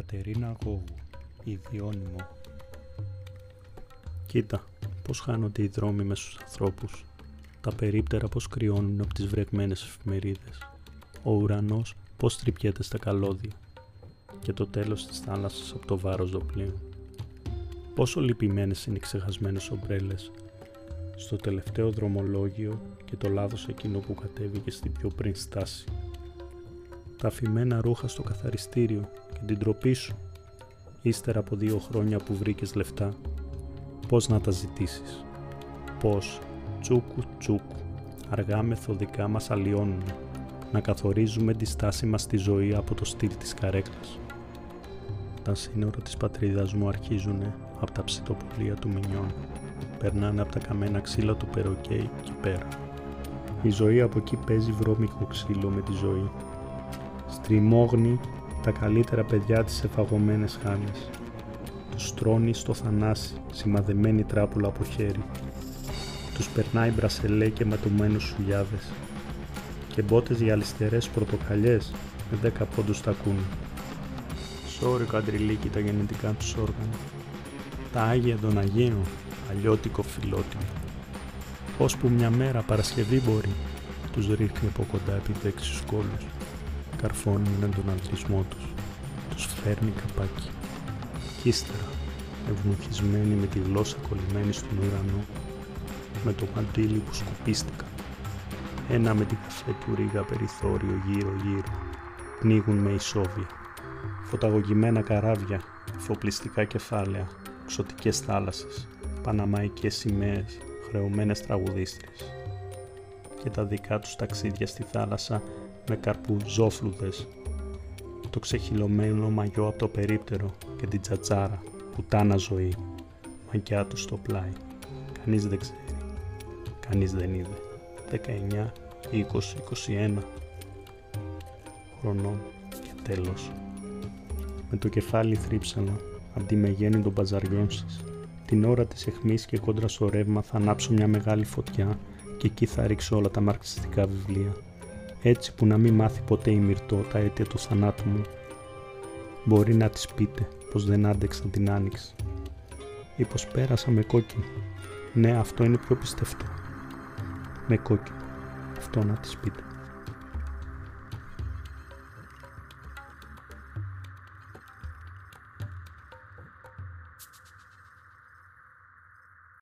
Κατερίνα Γόγου, ιδιώνυμο. Κοίτα, πώς χάνονται οι δρόμοι μέσα στους ανθρώπους. Τα περίπτερα πώς κρυώνουν από τις βρεγμένες εφημερίδες. Ο ουρανός πώς τρυπιέται στα καλώδια. Και το τέλος της θάλασσας από το βάρος δοπλίων. Πόσο λυπημένες είναι οι ξεχασμένες ομπρέλες. Στο τελευταίο δρομολόγιο και το λάθος εκείνο που κατέβηκε στην πιο πριν στάση. Τα αφημένα ρούχα στο καθαριστήριο και την τροπή σου. Ύστερα από δύο χρόνια που βρήκες λεφτά, πώς να τα ζητήσεις; Πώς, τσούκου τσούκου, αργά μεθοδικά μας αλλοιώνουν, να καθορίζουμε τη στάση μας στη ζωή από το στυλ της καρέκλας. Τα σύνορα της πατρίδας μου αρχίζουν από τα ψητοπολία του Μινιών, περνάνε από τα καμένα ξύλα του Περοκέι και πέρα. Η ζωή από εκεί παίζει βρώμικο ξύλο με τη ζωή. Στριμώγνει τα καλύτερα παιδιά της σε φαγωμένες χάνες. Τους τρώνει στο θανάσι, σημαδεμένη τράπουλα από χέρι. Τους περνάει μπρασελέ και ματωμένους σουλιάδες. Και μπότες για αλυστερές πορτοκαλιές με δέκα πόντους τα κούνε. Σόρικο αντριλίκι τα γενετικά τους όργανα. Τα Άγια των Αγίων, αλλιώτικο φιλότιμο. Ώσπου μια μέρα Παρασκευή μπορεί, τους ρίχνει από κοντά επί δέξιους κόλους καρφώνει με τον ανθισμό τους. Τους φέρνει καπάκι. Κι ύστερα, ευνοχισμένοι με τη γλώσσα κολλημένη στον ουρανό, με το μαντίλι που σκουπίστηκα, ένα με τη καφέ του ρίγα περιθώριο γύρω-γύρω, πνίγουν με ισόβια. Φωταγωγημένα καράβια, φοπλιστικά κεφάλαια, ξωτικές θάλασσες, παναμαϊκές σημαίες, χρεωμένες τραγουδίστρες. Και τα δικά τους ταξίδια στη θάλασσα με καρπουζόφλουδες, το ξεχυλωμένο μαγιό από το περίπτερο και την τσατσάρα, πουτάνα ζωή, μαγιά του στο πλάι. Κανείς δεν ξέρει, κανείς δεν είδε. 19, 20, 21 χρονών και τέλος. Με το κεφάλι θρύψανα από τη μεγένη των παζαριών σας. Την ώρα της εχμής και κόντρα στο ρεύμα θα ανάψω μια μεγάλη φωτιά και εκεί θα ρίξω όλα τα μαρξιστικά βιβλία έτσι που να μην μάθει ποτέ η Μυρτώ τα αίτια του θανάτου μου. Μπορεί να της πείτε πως δεν άντεξα την άνοιξη ή πως πέρασα με κόκκινο. Ναι, αυτό είναι πιο πιστευτό. Με κόκκινο. Αυτό να της πείτε.